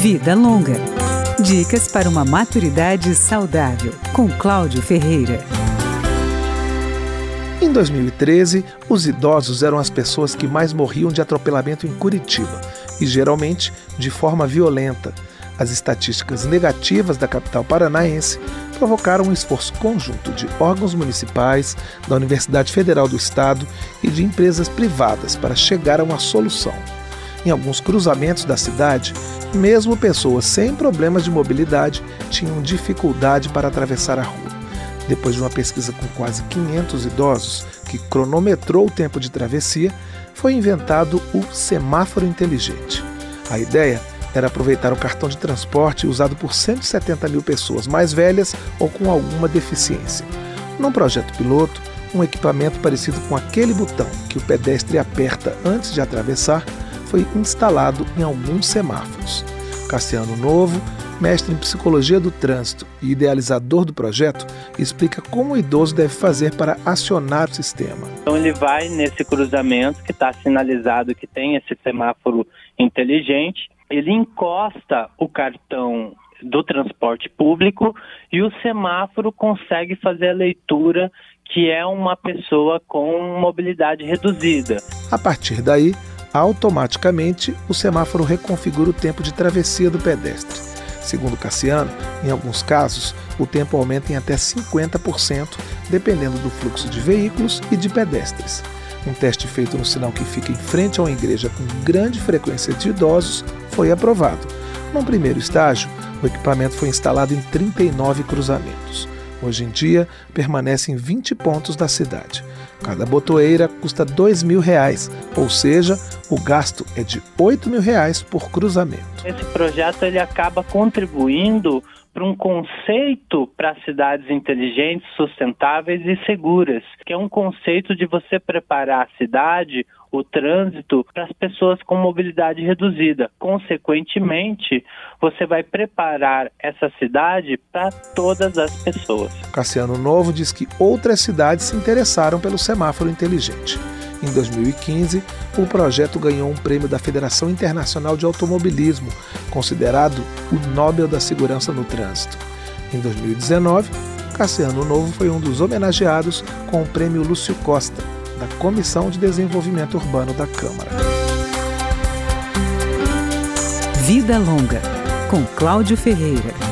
Vida Longa. Dicas para uma maturidade saudável, com Cláudio Ferreira. Em 2013, os idosos eram as pessoas que mais morriam de atropelamento em Curitiba, e geralmente de forma violenta. As estatísticas negativas da capital paranaense provocaram um esforço conjunto de órgãos municipais, da Universidade Federal do Estado e de empresas privadas para chegar a uma solução. Em alguns cruzamentos da cidade, mesmo pessoas sem problemas de mobilidade tinham dificuldade para atravessar a rua. Depois de uma pesquisa com quase 500 idosos, que cronometrou o tempo de travessia, foi inventado o semáforo inteligente. A ideia era aproveitar o cartão de transporte usado por 170 mil pessoas mais velhas ou com alguma deficiência. Num projeto piloto, um equipamento parecido com aquele botão que o pedestre aperta antes de atravessar foi instalado em alguns semáforos. Cassiano Novo, mestre em psicologia do trânsito e idealizador do projeto, explica como o idoso deve fazer para acionar o sistema. Então ele vai nesse cruzamento que está sinalizado que tem esse semáforo inteligente, ele encosta o cartão do transporte público e o semáforo consegue fazer a leitura que é uma pessoa com mobilidade reduzida. A partir daí, automaticamente o semáforo reconfigura o tempo de travessia do pedestre. Segundo Cassiano, em alguns casos, o tempo aumenta em até 50%, dependendo do fluxo de veículos e de pedestres. Um teste feito no sinal que fica em frente a uma igreja com grande frequência de idosos foi aprovado. Num primeiro estágio, o equipamento foi instalado em 39 cruzamentos. Hoje em dia, permanece em 20 pontos da cidade. Cada botoeira custa R$ mil reais, ou seja, o gasto é de R$ mil reais por cruzamento. Esse projeto ele acaba contribuindo para um conceito para cidades inteligentes, sustentáveis e seguras, que é um conceito de você preparar a cidade o trânsito para as pessoas com mobilidade reduzida. Consequentemente, você vai preparar essa cidade para todas as pessoas. Cassiano Novo diz que outras cidades se interessaram pelo semáforo inteligente. Em 2015, o projeto ganhou um prêmio da Federação Internacional de Automobilismo, considerado o Nobel da Segurança no Trânsito. Em 2019, Cassiano Novo foi um dos homenageados com o prêmio Lúcio Costa, da Comissão de Desenvolvimento Urbano da Câmara. Vida Longa, com Cláudio Ferreira.